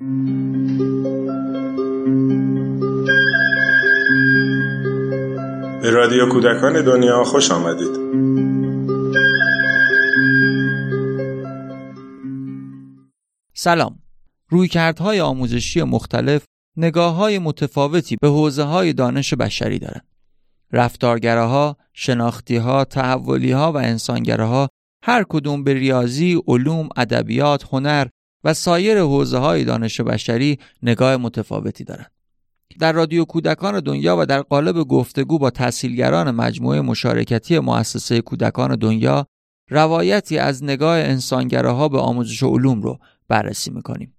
به رادیو کودکان دنیا خوش آمدید سلام رویکردهای آموزشی مختلف نگاه های متفاوتی به حوزه های دانش بشری دارند. رفتارگراها، شناختیها، تحولیها و انسانگراها هر کدوم به ریاضی، علوم، ادبیات، هنر و سایر حوزه های دانش بشری نگاه متفاوتی دارند. در رادیو کودکان دنیا و در قالب گفتگو با تحصیلگران مجموعه مشارکتی مؤسسه کودکان دنیا روایتی از نگاه انسانگراها به آموزش علوم رو بررسی می‌کنیم.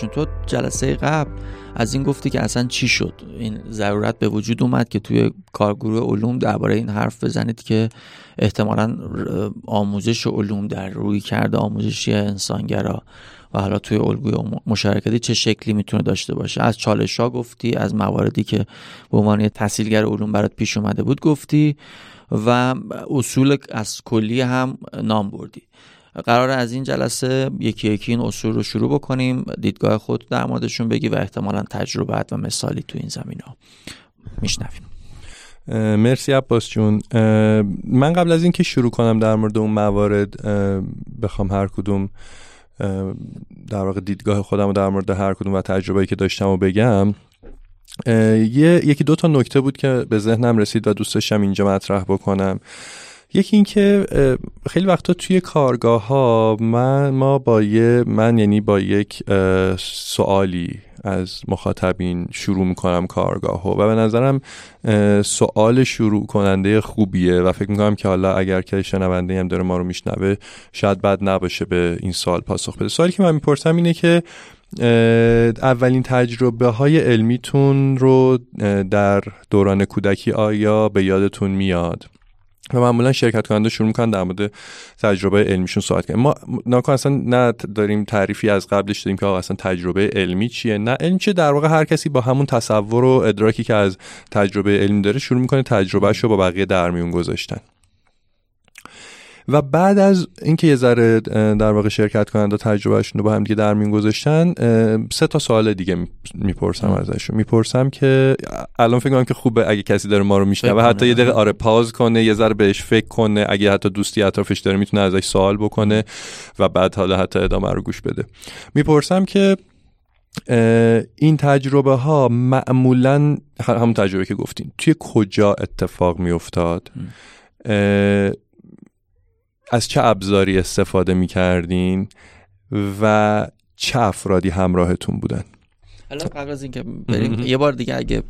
آرشون تو جلسه قبل از این گفتی که اصلا چی شد؟ این ضرورت به وجود اومد که توی کارگروه علوم درباره این حرف بزنید که احتمالا آموزش علوم در روی کرده آموزشی انسانگرا و حالا توی الگوی مشارکتی چه شکلی می‌تونه داشته باشه. از چالش ها گفتی از مواردی که به عنوان تحصیلگر علوم برات پیش اومده بود گفتی و اصول از کلی هم نام بردی. قرار از این جلسه یکی یکی این اصول رو شروع بکنیم. دیدگاه خود در موردشون بگی و احتمالا تجربت و مثالی تو این زمین ها میشنویم. مرسی عباس جون. من قبل از اینکه شروع کنم در مورد اون موارد بخوام هر کدوم در واقع دیدگاه خودم رو در مورد هر کدوم و تجربه‌ای که داشتم و بگم. یه یکی دو تا نکته بود که به ذهنم رسید و دوست داشتم اینجا مطرح بکنم. یکی اینکه خیلی وقتا توی کارگاه ها من ما با یه من یعنی با یک سوالی از مخاطبین شروع می‌کنم کارگاه و به نظرم سوال شروع کننده خوبیه و فکر می‌کنم که حالا اگر که شنونده هم داره ما رو میشنوه شاید بد نباشه به این سوال پاسخ بده. سوالی که من می‌پرسم اینه که اولین تجربه های علمیتون رو در دوران کودکی آیا به یادتون میاد؟ و معمولا شرکت کننده شروع می‌کنن در مورد تجربه علمیشون صحبت کنیم ما ناکن اصلا نه داریم تعریفی از قبلش داریم که آقا اصلا تجربه علمی چیه؟ نه علم چیه؟ در واقع هر کسی با همون تصور و ادراکی که از تجربه علمی داره شروع می‌کنه تجربهش رو با بقیه در میون گذاشتن. و بعد از اینکه یه ذره در واقع شرکت کننده تجربهشون رو با هم دیگه در میون گذاشتن سه تا سوال دیگه می‌پرسم ازشون. می‌پرسم که الان فکر کنم که خوبه اگه کسی داره ما رو میشنوه. حتی یه دقیقه آره پاز کنه یه ذره بهش فکر کنه. اگه حتی دوستی اطرافش داره می‌تونه ازش سوال بکنه و بعد حالا حتی ادامه رو گوش بده. می‌پرسم که این تجربه ها معمولا همون تجربه که گفتین توی کجا اتفاق میافتاد؟ از چه ابزاری استفاده می کردین و چه افرادی همراهتون بودن؟ حالا قبل از اینکه بریم یه بار دیگه اگه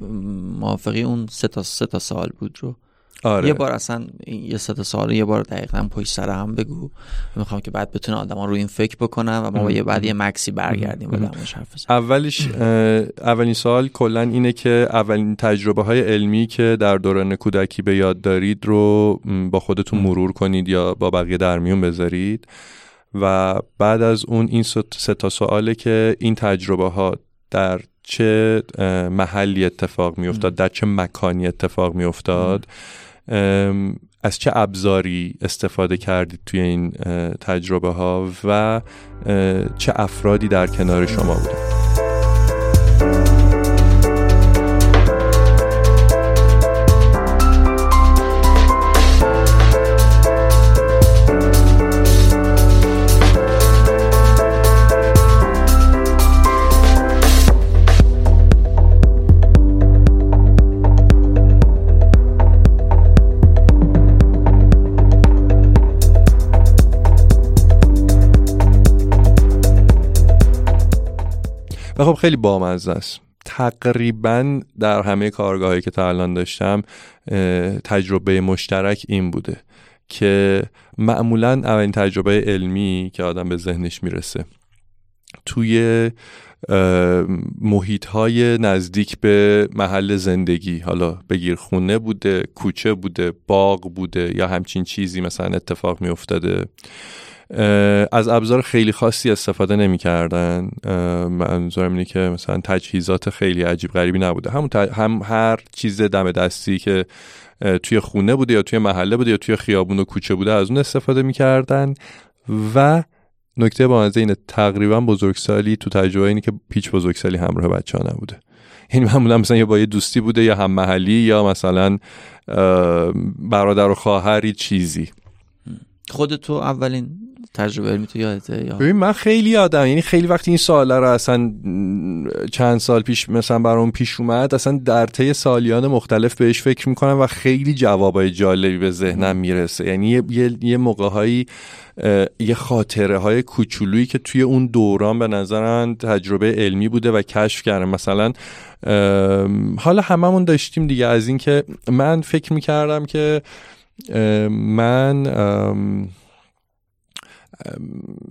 موافقی اون سه تا سه تا سال بود رو آره. یه بار اصلا یه سه تا سال یه بار دقیقا پشت سر هم بگو. می‌خوام که بعد بتونه آدما رو این فکر بکنن و ما با یه بعد یه مکسی برگردیم حرف اولش اولین سوال کلا اینه که اولین تجربه های علمی که در دوران کودکی به یاد دارید رو با خودتون مرور کنید یا با بقیه در میون بذارید. و بعد از اون این سه تا سواله که این تجربه ها در چه محلی اتفاق می افتاد در چه مکانی اتفاق می افتاد از چه ابزاری استفاده کردید توی این تجربه ها و چه افرادی در کنار شما بودن و خب خیلی بامزه است. تقریبا در همه کارگاهایی که تا الان داشتم تجربه مشترک این بوده که معمولا اولین تجربه علمی که آدم به ذهنش می‌رسه. توی محیط های نزدیک به محل زندگی حالا بگیر خونه بوده کوچه بوده باغ بوده یا همچین چیزی مثلا اتفاق می افتاده از ابزار خیلی خاصی استفاده نمی‌کردن. منظورم اینه که مثلا تجهیزات خیلی عجیب غریبی نبوده. همون هم هر چیز دم دستی که توی خونه بوده یا توی محله بوده یا توی خیابون و کوچه بوده از اون استفاده می‌کردن. و نکته با اینه تقریبا بزرگسالی تو تجربه اینه که پیچ بزرگسالی همراه بچه ها نبوده. یعنی معمولا مثلا یا با یه دوستی بوده یا هم محلی یا مثلا برادر و خواهری چیزی. خودتو اولین تجربه علمی تو یادته یا؟ ببین من خیلی یادم. یعنی خیلی وقتی این سوالا رو اصلا چند سال پیش مثلا برام پیش اومد اصلا در طی سالیان مختلف بهش فکر می‌کنم و خیلی جوابای جالبی به ذهنم می‌رسه. یعنی یه, یه،, یه موقع یه خاطره های کوچولویی که توی اون دوران به نظرن تجربه علمی بوده و کشف کردم مثلا حالا هممون داشتیم دیگه. از اینکه من فکر می‌کردم که من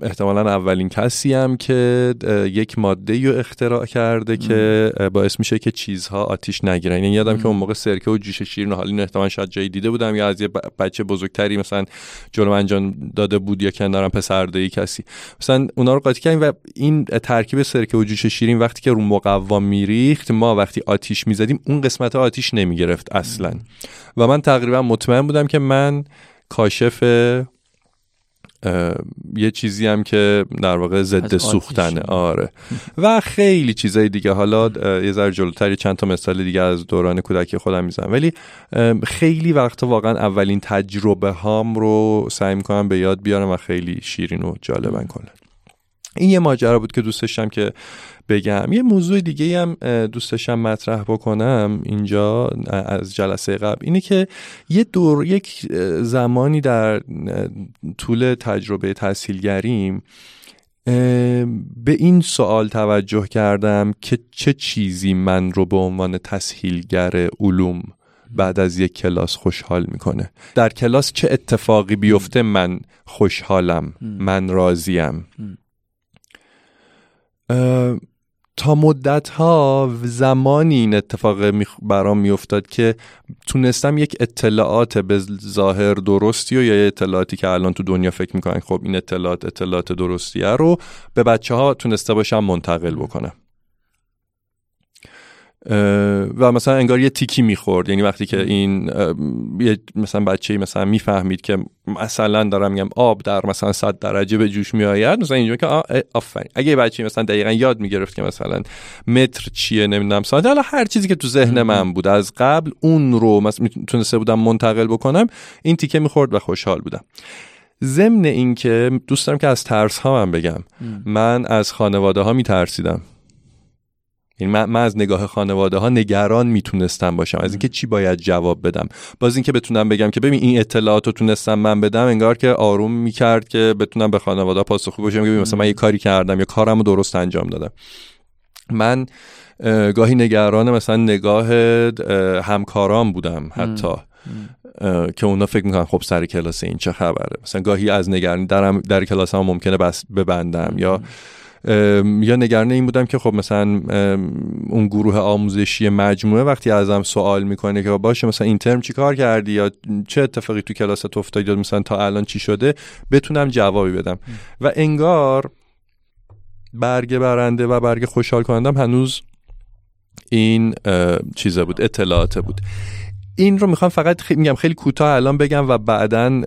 احتمالا اولین کسی هم که یک ماده رو اختراع کرده که باعث میشه که چیزها آتیش نگیرن. یعنی یادم که اون موقع سرکه و جوش شیرین حالا این احتمالا شاید جایی دیده بودم یا از یه بچه بزرگتری مثلا جلو انجام داده بود یا کنارم پسردهی کسی. مثلا اونا رو قاطی کردیم و این ترکیب سرکه و جوش شیرین وقتی که رو مقوا میریخت ما وقتی آتیش می‌زدیم اون قسمت آتیش نمی‌گرفت اصلا. و من تقریبا مطمئن بودم که من کاشف یه چیزی هم که در واقع ضد سوختنه. آره. و خیلی چیزای دیگه. حالا یه ذره جلوتر چند تا مثال دیگه از دوران کودکی خودم می‌زنم. ولی خیلی وقتا واقعا اولین تجربه هام رو سعی می‌کنم به یاد بیارم و خیلی شیرین و جالبن کنه این یه ماجرا بود که دوست داشتم که بگم. یه موضوع دیگه هم دوست داشتم مطرح بکنم اینجا از جلسه قبل. اینه که یه دور یک زمانی در طول تجربه تحصیلگریم به این سوال توجه کردم که چه چیزی من رو به عنوان تسهیلگر علوم بعد از یک کلاس خوشحال می‌کنه؟ در کلاس چه اتفاقی بیفته من خوشحالم من راضیم؟ تا مدت ها زمانی این اتفاق برام میافتاد که تونستم یک اطلاعات به ظاهر درستی و یا اطلاعاتی که الان تو دنیا فکر می‌کنن خب این اطلاعات اطلاعات درستیه رو به بچه ها تونسته باشم منتقل بکنم. و مثلا انگار یه تیکی می‌خورد. یعنی وقتی که این مثلا بچه مثلا می‌فهمید که مثلا دارم میگم آب در مثلا 100 درجه به جوش میآید مثلا اینجا که آفرین. اگه بچه مثلا دقیقا یاد می‌گرفت که مثلا متر چیه نمی‌دونم ساعت حالا هر چیزی که تو ذهن من بود از قبل اون رو مثلا تونسته بودم منتقل بکنم این تیکه می‌خورد و خوشحال بودم. ضمن اینکه دوست دارم که از ترس ها من بگم من از خانواده ها میترسیدم. یعنی من, از نگاه خانواده ها نگران می‌تونستم باشم. از اینکه چی باید جواب بدم. باز اینکه بتونم بگم که ببین این اطلاعات رو تونستم من بدم انگار که آروم می‌کرد که بتونم به خانواده پاسخگو باشم که مثلا من یه کاری کردم یا کارم رو درست انجام دادم. من گاهی نگران مثلا نگاه همکاران بودم حتی که اونا فکر می‌کنن خب سر کلاس این چه خبره. مثلا گاهی از نگرانی درم در کلاس هم ممکنه بس ببندم یا یا نگران این بودم که خب مثلا اون گروه آموزشی مجموعه وقتی ازم سوال می‌کنه که باشه مثلا این ترم چی کار کردی یا چه اتفاقی تو کلاست افتاد مثلا تا الان چی شده بتونم جوابی بدم. و انگار برگ برنده و برگ خوشحال کنندم هنوز این چیزه بود اطلاعات بود. این رو می‌خوام فقط خی... میگم خیلی کوتاه الان بگم و بعدا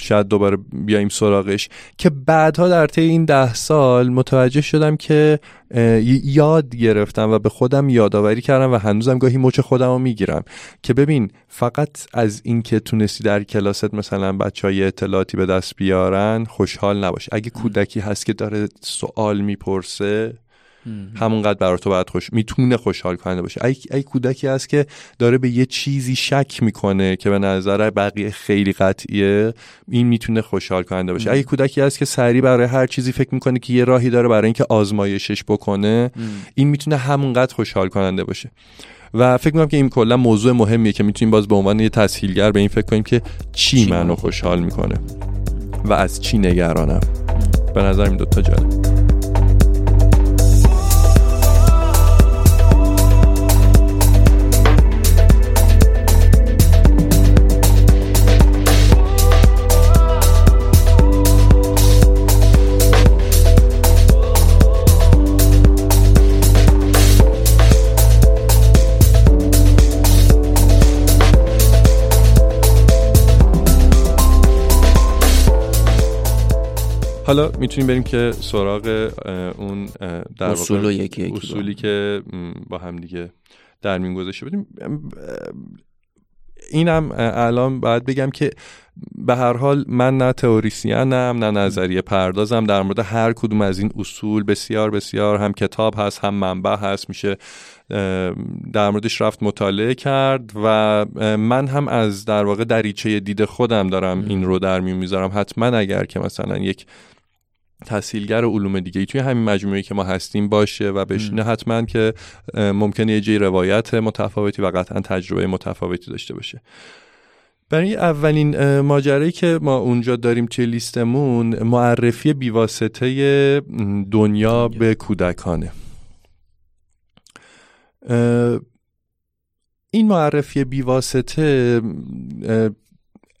شاید دوباره بیایم سراغش که بعدها در طی این ده سال متوجه شدم که یاد گرفتم و به خودم یادآوری کردم و هنوزم گاهی مچ خودم رو می‌گیرم که ببین فقط از اینکه تونستی در کلاست مثلا بچه های اطلاعاتی به دست بیارن خوشحال نباش. اگه کودکی هست که داره سوال می‌پرسه همونقدر برای تو باید خوش می‌تونه خوشحال کننده باشه. ای, ای کودکی هست که داره به یه چیزی شک می‌کنه که به نظر بقیه خیلی قطعیه. این می‌تونه خوشحال کننده باشه. ای کودکی هست که سریع برای هر چیزی فکر می‌کنه که یه راهی داره برای اینکه آزمایشش بکنه. این می‌تونه همونقدر خوشحال کننده باشه. و فکر می‌کنم که این کلا موضوع مهمیه که می‌تونیم باز به عنوان یه تسهیلگر به این فکر کنیم که چی منو خوشحال می‌کنه و از چی نگرانم. به نظر این دوتا جالب. حالا می‌تونیم بریم که سراغ اون در اصول یکی اصولی که با هم دیگه در میون گذاشته بودیم. اینم الان باید بگم که به هر حال من نه تئوریسینم نه نظریه پردازم. در مورد هر کدوم از این اصول بسیار بسیار هم کتاب هست هم منبع هست. میشه در موردش رفت مطالعه کرد و من هم از در واقع دریچه دید خودم دارم این رو در میون می‌ذارم. حتما اگر که مثلا یک تحصیلگر علوم دیگه ای توی همین مجموعه که ما هستیم باشه و بشینه حتما که ممکنه یه جای روایت متفاوتی و قطعا تجربه متفاوتی داشته باشه. برای اولین ماجرایی که ما اونجا داریم توی لیستمون معرفی بیواسطه دنیا به کودکانه. این معرفی بیواسطه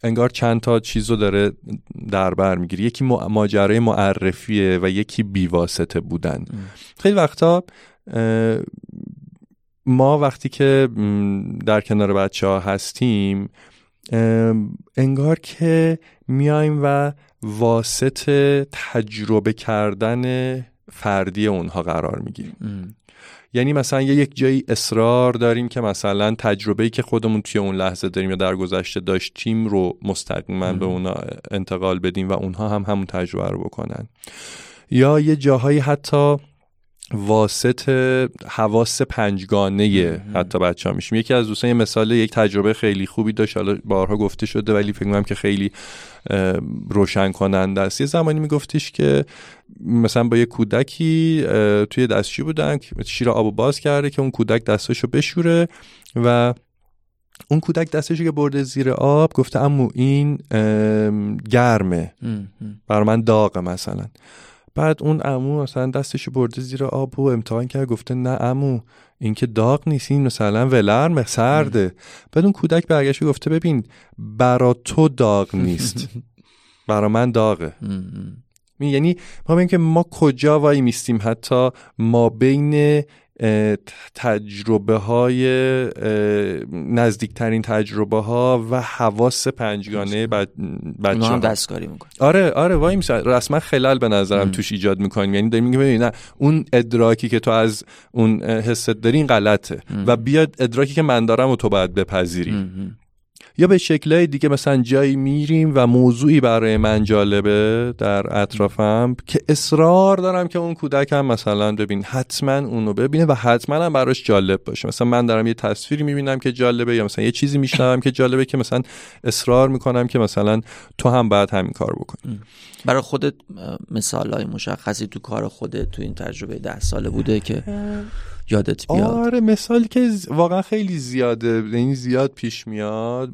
انگار چند تا چیز رو داره در بر می‌گیره. یکی ماجرای معرفیه و یکی بیواسطه بودن. خیلی وقتا ما وقتی که در کنار بچه ها هستیم انگار که میایم و واسط تجربه کردن فردی اونها قرار می‌گیریم. یعنی مثلا یه یک جایی اصرار داریم که مثلا تجربه‌ای که خودمون توی اون لحظه داریم یا در گذشته داشتیم رو مستقیما به اونا انتقال بدیم و اونها هم همون تجربه رو بکنن. یا یه جاهایی حتی واسط حواس پنجگانه حتی بچه ها میشیم. یکی از دوستان یه مثال یک تجربه خیلی خوبی داشت. حالا بارها گفته شده ولی فکر می‌کنم که خیلی روشن کننده است. یه زمانی میگفتش که مثلا با یه کودکی توی دستشوی بودن شیر آب باز کرده که اون کودک دستشو بشوره و اون کودک دستشو که برده زیر آب گفته امو این گرمه. برای من داغه مثلا. بعد اون امو مثلا دستشو برده زیر آب و امتحان کرد گفته نه امو این که داغ نیست این مثلا ولرم سرده. بعد اون کودک برگشت گفته ببین برا تو داغ نیست. برا من داغه. یعنی ما که ما کجا وای میستیم حتی ما بین تجربه های نزدیکترین تجربه ها و حواس پنجگانه بچه هم دستکاری میکن آره آره وای رسما خلال به نظرم توش ایجاد می‌کنیم. یعنی داریم میگیم نه اون ادراکی که تو از اون حست داری این غلطه. و بیاد ادراکی که من دارم و تو باید بپذیری. یا به شکلهای دیگه مثلا جایی میریم و موضوعی برای من جالبه در اطرافم که اصرار دارم که اون کودک هم مثلا ببین حتما اونو ببینه و حتما هم براش جالب باشه. مثلا من دارم یه تصویری می‌بینم که جالبه یا مثلا یه چیزی میشنوم که جالبه که مثلا اصرار می‌کنم که مثلا تو هم باید همین کار بکنی. برای خودت مثال های مشخصی تو کار خودت تو این تجربه ده ساله بوده که یادت بیاد. آره مثالی که واقعا خیلی زیاده. این یعنی زیاد پیش میاد.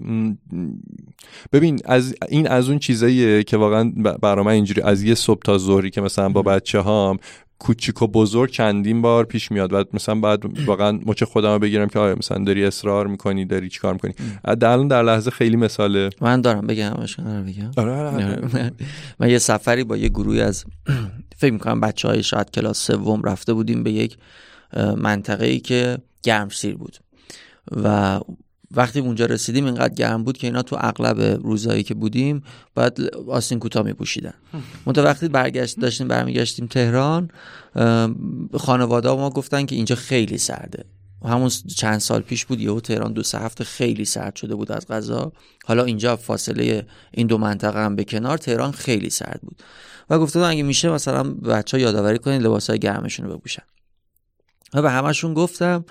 ببین از این از اون چیزاییه که واقعا برای من اینجوری از یه صبح تا ظهری که مثلا با بچه هام کوچیک و بزرگ چندین بار پیش میاد. و مثلا بعد واقعا مچ خودم رو بگیرم که آیا مثلا داری اصرار می‌کنی داری چیکار می‌کنی؟ در الان در لحظه خیلی مثاله. من دارم بگم بگم. آره, آره, آره. من یه سفری با یه گروهی از فکر می‌کنم بچه های شاید کلاس سوم رفته بودیم به یک منطقه ای که گرمسیر بود. و وقتی اونجا رسیدیم اینقدر گرم بود که اینا تو اغلب روزایی که بودیم باید آستین کوتاه می پوشیدن منتها وقتی برگشت داشتیم برمیگشتیم تهران خانواده ما گفتن که اینجا خیلی سرده. همون چند سال پیش بود یهو تهران دو سه هفته خیلی سرد شده بود از غذا. حالا اینجا فاصله این دو منطقه هم به کنار تهران خیلی سرد بود. و گفتن اگه میشه مثلا بچه ها یادآوری کنید لباسای گرمشون رو بپوشن. و به همشون گفتم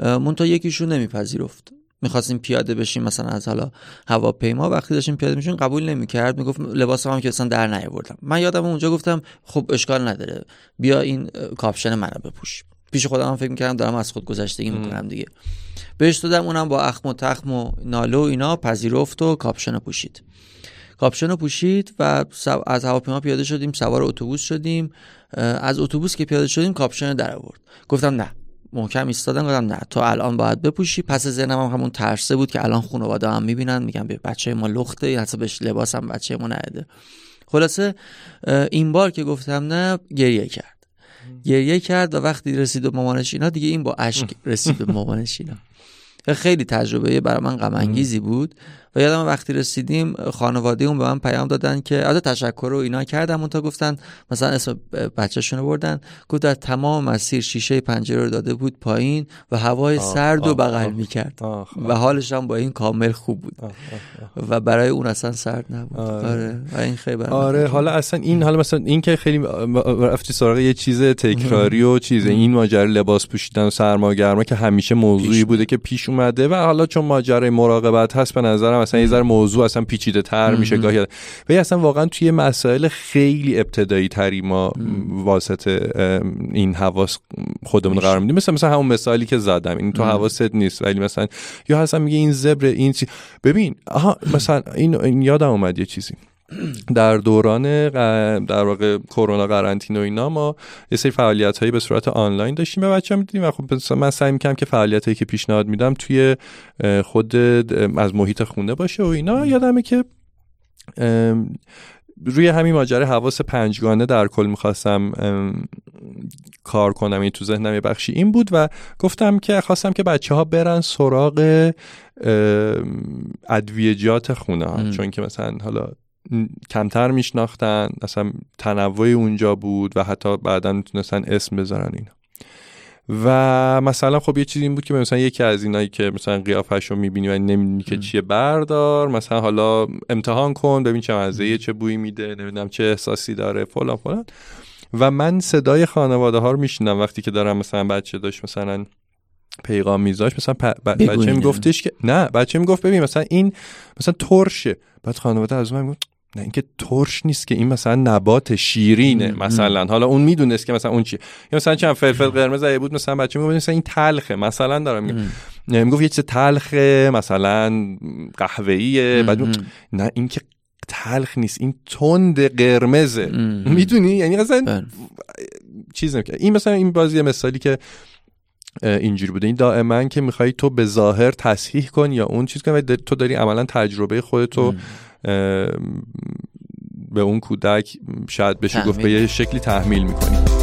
مون تا یکیشون نمیپذیرفت. می‌خواستیم پیاده بشیم مثلا از حالا هواپیما. وقتی داشتیم پیاده میشیم قبول نمی‌کرد. می‌گفت لباس هم که اصلا در نیاوردم. من یادم اونجا گفتم خب اشکال نداره. بیا این کاپشن منو بپوش. پیش خودم هم فکر می‌کردم دارم از خود گذشتگی می‌کنم دیگه. بهش دادم اونم با اخم و تخم و ناله و اینا پذیرفت و کاپشن پوشید. کاپشن پوشید و از هواپیما پیاده شدیم سوار اتوبوس شدیم. از اتوبوس که پیاده شدیم کاپشن در آورد گفتم نه. محکم ایستادم گفتم نه. تو الان باید بپوشی. پس ذهنم هم همون ترسه بود که الان خانواده هم می‌بینن. میگم به بچه ما لخته. حتی بهش لباس هم بچه ما نداده خلاصه این بار که گفتم نه گریه کرد. گریه کرد و وقتی رسید به مامانش اینا دیگه این با اشک رسید به مامانش اینا. خیلی تجربه برای من غم بود. و یادم وقتی رسیدیم خانواده اون به من پیام دادن که از تشکر رو اینا کردم. اون تا گفتن مثلا اسم بچه‌شون رو بردن. گفت در تمام مسیر شیشه پنجره رو داده بود پایین و هوای سرد و بغل می‌کرد. و حالش هم با این کامل خوب بود. و برای اون اصلا سرد نبود. آره, آره. و این خیلی آره حالا اصلا این حالا مثلا این که خیلی رفتی سراغ یه چیز تکراری و چیز این ماجرا لباس پوشیدن و سرماگرما که همیشه موضوعی بوده که پیش اومده و حالا چون ماجرای مراقبت هست به نظرم اصلا یه ذره موضوع اصلا پیچیده تر میشه گاهی. و اصلا واقعا توی مسائل خیلی ابتدایی تری ما واسط این حواس خودمون قرار میدیم. مثلا مثلا همون مثالی که زدم. این تو حواست نیست. ولی مثلا یا اصلا میگه این زبر این چی؟ ببین آها مثلا این, این یادم اومد یه چیزی. در دوران در واقع کرونا قرنطینه و اینا ما یه سری فعالیت هایی به صورت آنلاین داشتیم و بچه میدیم و خب من سعی می‌کنم که فعالیت هایی که پیشنهاد میدم توی خود از محیط خونه باشه و اینا. یادمه که روی همین ماجرا حواس پنجگانه در کل می‌خواستم کار کنم. این تو ذهنم یه بخشی این بود و گفتم که خواستم که بچه ها برن سراغ ادویجات خونه ها. چون که مثلا حالا کمتر میشناختن اصلا تنوع اونجا بود و حتی بعدا می‌تونستن اسم بذارن اینا. و مثلا خب یه چیزی این بود که مثلا یکی از اینایی که مثلا قیافش رو می‌بینی و نمی‌دونی که چیه بردار مثلا حالا امتحان کن ببین چه مزه چه بویی میده نمی‌دونم چه احساسی داره فلان فلان. و من صدای خانواده ها رو میشنم وقتی که دارم مثلا بچه داشت مثلا پیغام میذاش مثلا بچه میگفتش که نه بچه می‌گفت ببین مثلا این مثلا ترشه. بعد خانواده از من گفت نه اینکه ترش نیست که این مثلا نبات شیرینه مثلا. حالا اون می‌دونست که مثلا اون چی یا مثلا چند فلفل قرمز ای بود مثلا بچه می‌گفت مثلا این تلخه مثلا دارم میگم می‌گفت یه چیز تلخه مثلا قهوه‌ایه. بعد نه این که تلخ نیست این تند قرمزه. می‌دونی؟ یعنی مثلا بله. چیز نمی‌کنه. این مثلا این بازی مثالی که اینجوری بوده. این دائما که می‌خوای تو به ظاهر تصحیح کن یا اون چیز کنی تو داری عملا تجربه خودتو به اون کودک شاید بشه گفت به یه شکلی تحمیل می‌کنی.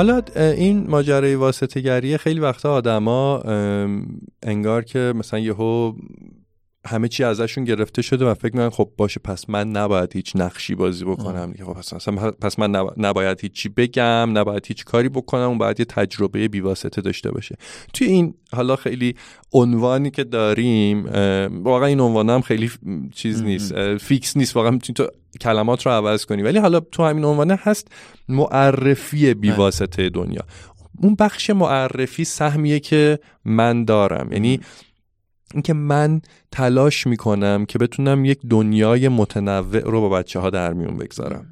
حالا این ماجرای واسطه خیلی وقتا آدما انگار که مثلا یهو همه چی ازشون گرفته شده و فکر می‌کنن خب باشه پس من نباید هیچ نقشی بازی بکنم خب پس, من نباید هیچی بگم نباید هیچ کاری بکنم اون باید یه تجربه بیواسطه داشته باشه. توی این حالا خیلی عنوانی که داریم واقعا این عنوان هم خیلی چیز نیست فیکس نیست. واقعا می‌تونی تو کلمات رو عوض کنی. ولی حالا تو همین عنوانه هست معرفی بیواسطه دنیا. اون بخش معرفی سهمیه که من دارم. یعنی اینکه من تلاش می‌کنم که بتونم یک دنیای متنوع رو با بچه ها در میون بگذارم.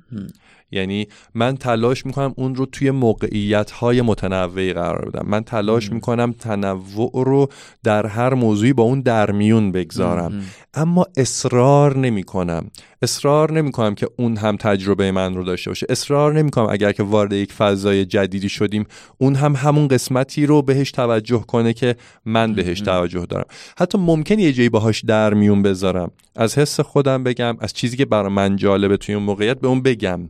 یعنی من تلاش می‌کنم اون رو توی موقعیت های متنوعی قرار بدم. من تلاش می‌کنم تنوع رو در هر موضوعی با اون در میون بگذارم. اما اصرار نمی‌کنم. اصرار نمی‌کنم که اون هم تجربه من رو داشته باشه. اصرار نمی‌کنم اگر که وارد یک فضای جدیدی شدیم اون هم همون قسمتی رو بهش توجه کنه که من بهش توجه دارم. حتی ممکن یه جایی باهاش در میون بذارم. از حس خودم بگم از چیزی که برای من جالبه توی اون موقعیت به اون بگم.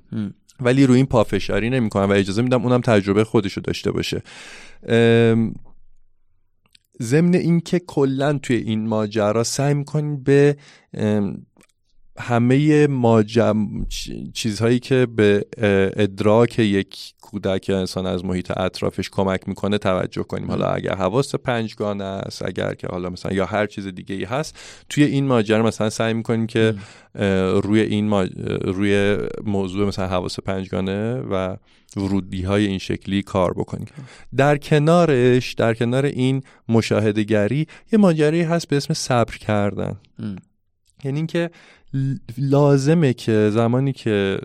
ولی روی این پافشاری نمی‌کنم و اجازه میدم اونم تجربه خودش رو داشته باشه. ضمن اینکه کلا توی این ماجرا سعی می‌کنین به همه ماجم چیزهایی که به ادراک یک کودک یا انسان از محیط اطرافش کمک می‌کنه توجه کنیم. حالا اگر حواس پنجگانه است اگر که حالا مثلا یا هر چیز دیگه ای هست توی این ماجرا مثلا سعی می‌کنیم که روی این روی موضوع مثلا حواس پنجگانه و ورودی های این شکلی کار بکنیم. در کنارش در کنار این مشاهده گری یه ماجرایی هست به اسم صبر کردن. یعنی اینکه لازمه که زمانی که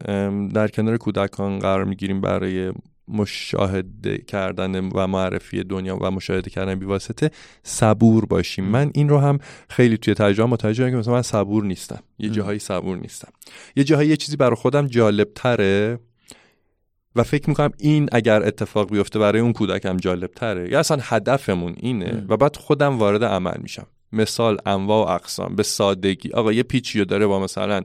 در کنار کودکان قرار می‌گیریم برای مشاهده کردن و معرفی دنیا و مشاهده کردن بیواسطه صبور باشیم. من این رو هم خیلی توی تجربه متوجه که مثلا من صبور نیستم. یه جاهایی صبور نیستم. یه جاهایی یه چیزی برای خودم جالب تره و فکر می‌کنم این اگر اتفاق بیفته برای اون کودکم جالب تره یا اصلا هدفمون اینه و بعد خودم وارد عمل میشم. مثال انواع و اقسام به سادگی. آقا یه پیچی داره با مثلا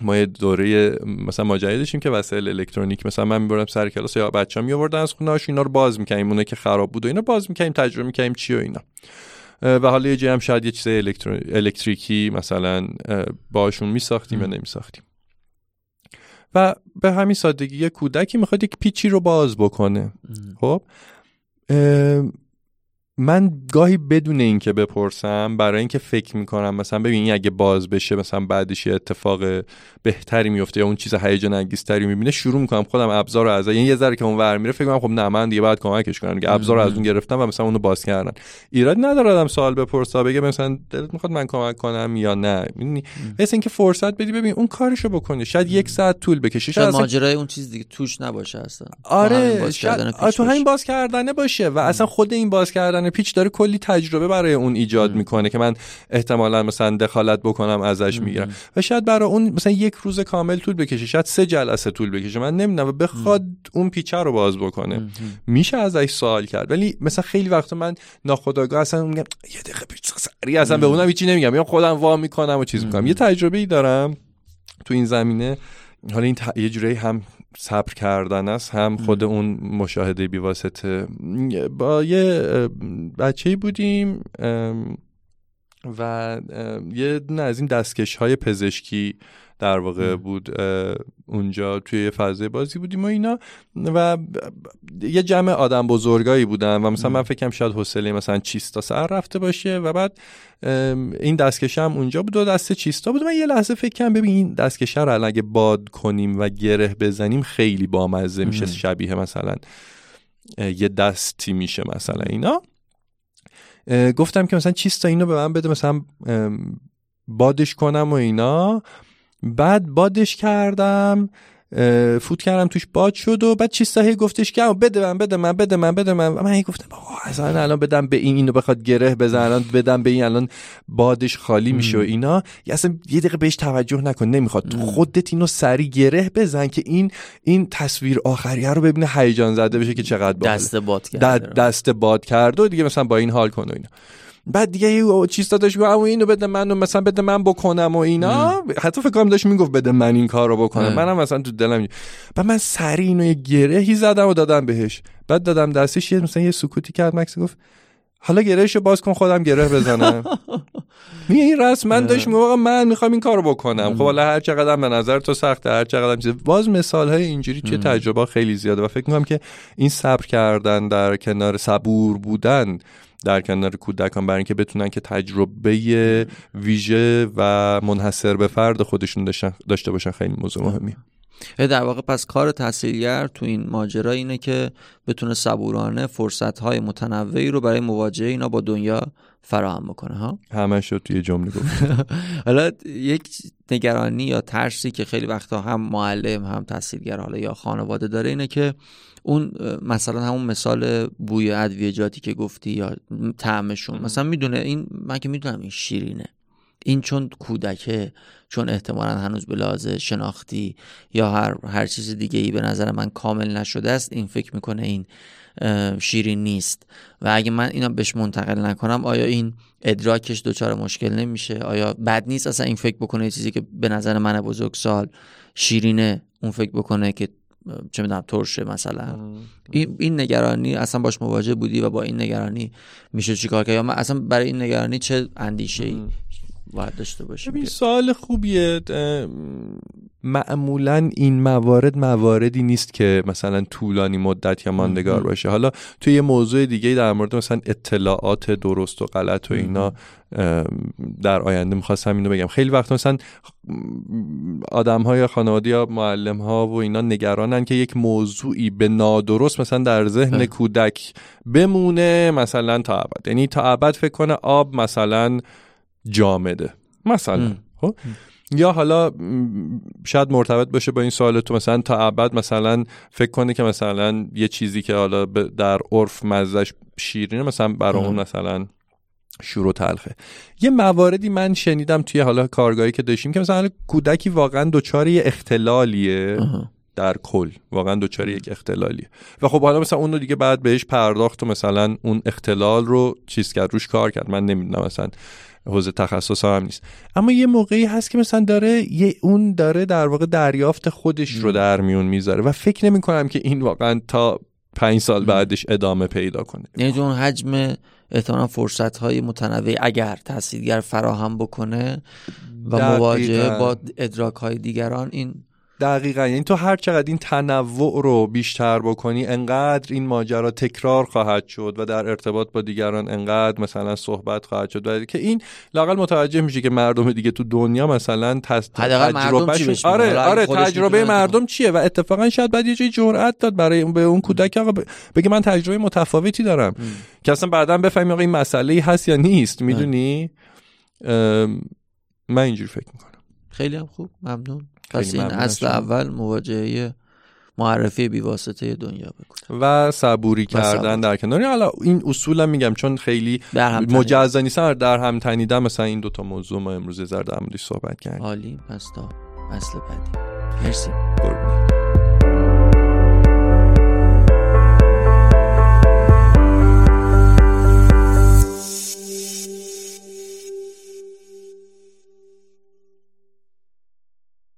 ما یه دوره مثلا ماجرا داشتیم که وسایل الکترونیک مثلا من میبردم سر کلاس یا بچه‌ها میآوردن از خونه‌هاش اینا رو باز می‌کنیم. اونه که خراب بود و اینا باز می‌کنیم تجربه می‌کنیم چی و اینا. و حالا یه جایی هم شاید یه چیز الکتریکی مثلا باشون میساختیم یا نمیساختیم. و به همین سادگی یه کودکی می‌خواد یک پیچی رو باز بکنه. خب؟ من گاهی بدون اینکه بپرسم برای اینکه فکر می‌کنم مثلا ببین اگه باز بشه مثلا بعدش یه اتفاق بهتری میفته یا اون چیز هیجان انگیزتری می‌بینه شروع می‌کنم خودم ابزار رو از یعنی یه ذره که اون ور میره فکر کنم خب نه من دیگه باید کمکش کنم دیگه ابزار رو از اون گرفتم و مثلا اونو باز کردن. ایراد نداره سوال بپرسه بگه مثلا دلت می‌خواد من کمک کنم یا نه. می‌دونی؟ مثل اینکه فرصت بدی ببین اون کارشو بکنه شاید یک ساعت طول بکشه شاید ماجرای اون چیز دیگه توش نباشه اصلا. آره تو همین باز کردنه باشه و اصلا خود این باز کردن پیچ داره کلی تجربه برای اون ایجاد می‌کنه که من احتمالا مثلا دخالت بکنم ازش می‌گیرم. و شاید برای اون مثلا یک روز کامل طول بکشه شاید سه جلسه طول بکشه من نمی‌دونم و بخواد اون پیچه رو باز بکنه. میشه ازش سوال کرد. ولی مثلا خیلی وقتا من ناخودآگاه اصلا میگم یه دقیقه پیچ سری اصلا به اونم هیچی نمیگم. یا خودم وا می‌کنم و چیز می‌کنم. یه تجربه ای دارم تو این زمینه. حالا این یه جوری هم صبر کردن است. هم خود اون مشاهده بیواسطه. با یه بچه بودیم و یه نه از این دستکش های پزشکی در واقع بود اونجا توی فضای بازی بودیم و اینا. و یه جمع آدم بزرگایی بودن و مثلا من فکرم شاید حوصله مثلا چیستا سر رفته باشه و بعد این دستکشه هم اونجا بود و دست چیستا بود. من یه لحظه فکر کنم ببین این دستکشه رو اگه باد کنیم و گره بزنیم خیلی بامزه میشه شبیه مثلا یه دستی میشه مثلا اینا. گفتم که مثلا چیستا اینو به من بده مثلا بادش کنم و اینا. بعد بادش کردم. فوت کردم توش باد شد و بعد چیستا هی گفتش که بده من بده من بده من بده من. من هی گفتم اصلا الان بدم به این اینو بخواد گره بزن الان بدم به این الان بادش خالی میشه و اینا. اصلا یه دقیقه بهش توجه نکن نمی‌خواد. خودت اینو سری گره بزن که این این تصویر آخریه رو ببینه هیجان زده بشه که چقدر دست باد کرد دست باد کرد و دیگه مثلا با این حال کن و اینا. بعد دیگه یه چیز داشت گفت اما اینو بده من مثلا بده من بکنم و اینا. حتی فکر کنم داشت می‌گفت بده من این کارو بکنم. منم مثلا تو دلم بعد من سری اینو یه گرهی زدم و دادم بهش. بعد دادم دستش یه مثلا یه سکوتی کرد مکس گفت حالا گرهشو باز کن خودم گره بزنم. میگه این رسما داشت میگه من می‌خوام این کارو بکنم. خب حالا هر چقدر به نظر تو سخته هر چقدر چیز. باز مثال های اینجوری چه تجربه خیلی زیاده و فکر می‌کنم که این صبر کردن در کنار صبور بودن در کنار کودکان برای اینکه بتونن که تجربه ویژه و منحصر به فرد خودشون داشته باشن خیلی موضوع مهمی. در واقع پس کار تحصیلگر تو این ماجرا اینه که بتونه صبورانه فرصت های متنوعی رو برای مواجهه اینا با دنیا فراهم بکنه ها؟ همه شد توی جمله گفت حالا یک نگرانی یا ترسی که خیلی وقتا هم معلم هم تحصیلگر حالا یا خانواده داره اینه که اون مثلا همون مثال بوی ادویجاتی که گفتی یا طعمشون مثلا می‌دونه این من که می‌دونم این شیرینه. این چون کودکه چون احتمالا هنوز به لحاظ شناختی یا هر هر چیز دیگه ای به نظر من کامل نشده است این فکر می‌کنه این شیرین نیست. و اگه من اینا بهش منتقل نکنم آیا این ادراکش دچار مشکل نمیشه؟ آیا بد نیست اصلا این فکر بکنه؟ چیزی که به نظر من بزرگسال شیرینه اون فکر بکنه که چه می‌دونم ترشه مثلا. این, این نگرانی اصلا باش مواجه بودی و با این نگرانی میشه چیکار کرد؟ یا من اصلا برای این نگرانی چه اندیشه ای باید داشته باشیم ببین سوال خوبیه معمولا این موارد مواردی نیست که مثلا طولانی مدت یا ماندگار باشه. حالا توی یه موضوع دیگه در مورد مثلا اطلاعات درست و غلط و اینا در آینده می‌خواستم اینو بگم. خیلی وقت مثلا آدم ها یا خانواده یا معلم ها و اینا نگرانن که یک موضوعی به نادرست مثلا در ذهن کودک بمونه مثلا تا ابد. یعنی تا ابد فکر کنه آب مثلا جامده. مثلا. خب؟ یا حالا شاید مرتبط باشه با این سوال تو مثلا تا ابد مثلا فکر کنه که مثلا یه چیزی که حالا در عرف مزش شیرینه مثلا برای اون مثلا شروع تلخه. یه مواردی من شنیدم توی حالا کارگاهی که داشتیم که مثلا کودکی واقعا دچار یه اختلالیه در کل. واقعا دچار یک اختلالیه. و خب حالا مثلا اون رو دیگه بعد بهش پرداخت و مثلا اون اختلال رو چیز کرد روش کار کرد. من نمی‌دونم مثلا حوزه تخصص هم نیست. اما یه موقعی هست که مثلا داره یه اون داره در واقع دریافت خودش رو در میون می‌ذاره و فکر نمی کنم که این واقعا تا پنج سال بعدش ادامه پیدا کنه. یعنی اون حجم احتمالا فرصت های متنوع اگر تحصیلگر فراهم بکنه و مواجهه با ادراک های دیگران این دقیقا. یعنی تو هر چقدر این تنوع رو بیشتر بکنی انقدر این ماجرا تکرار خواهد شد و در ارتباط با دیگران انقدر مثلا صحبت خواهد شد. و که این لاقل متوجه میشه که مردم دیگه تو دنیا مثلا تجربه آره آره تجربه مردم چیه؟ و اتفاقا شاید بعد یه جای جرأت داد برای به اون کودک. آقا بگه من تجربه متفاوتی دارم. که اصلا بعدا بفهمی آقا این مسئله هست یا نیست. می‌دونی؟ من اینجوری فکر می‌کنم. خیلی هم خوب. ممنون. پس این اصل اول مواجهه معرفی بیواسطه دنیا بکنه و صبوری کردن در کنار. حالا این اصولا میگم چون خیلی مجزا نیستن در هم تنیدن مثلا این دوتا موضوع ما امروز زر در موردش صحبت کردیم. عالی پس تا اصل بعدی. مرسی.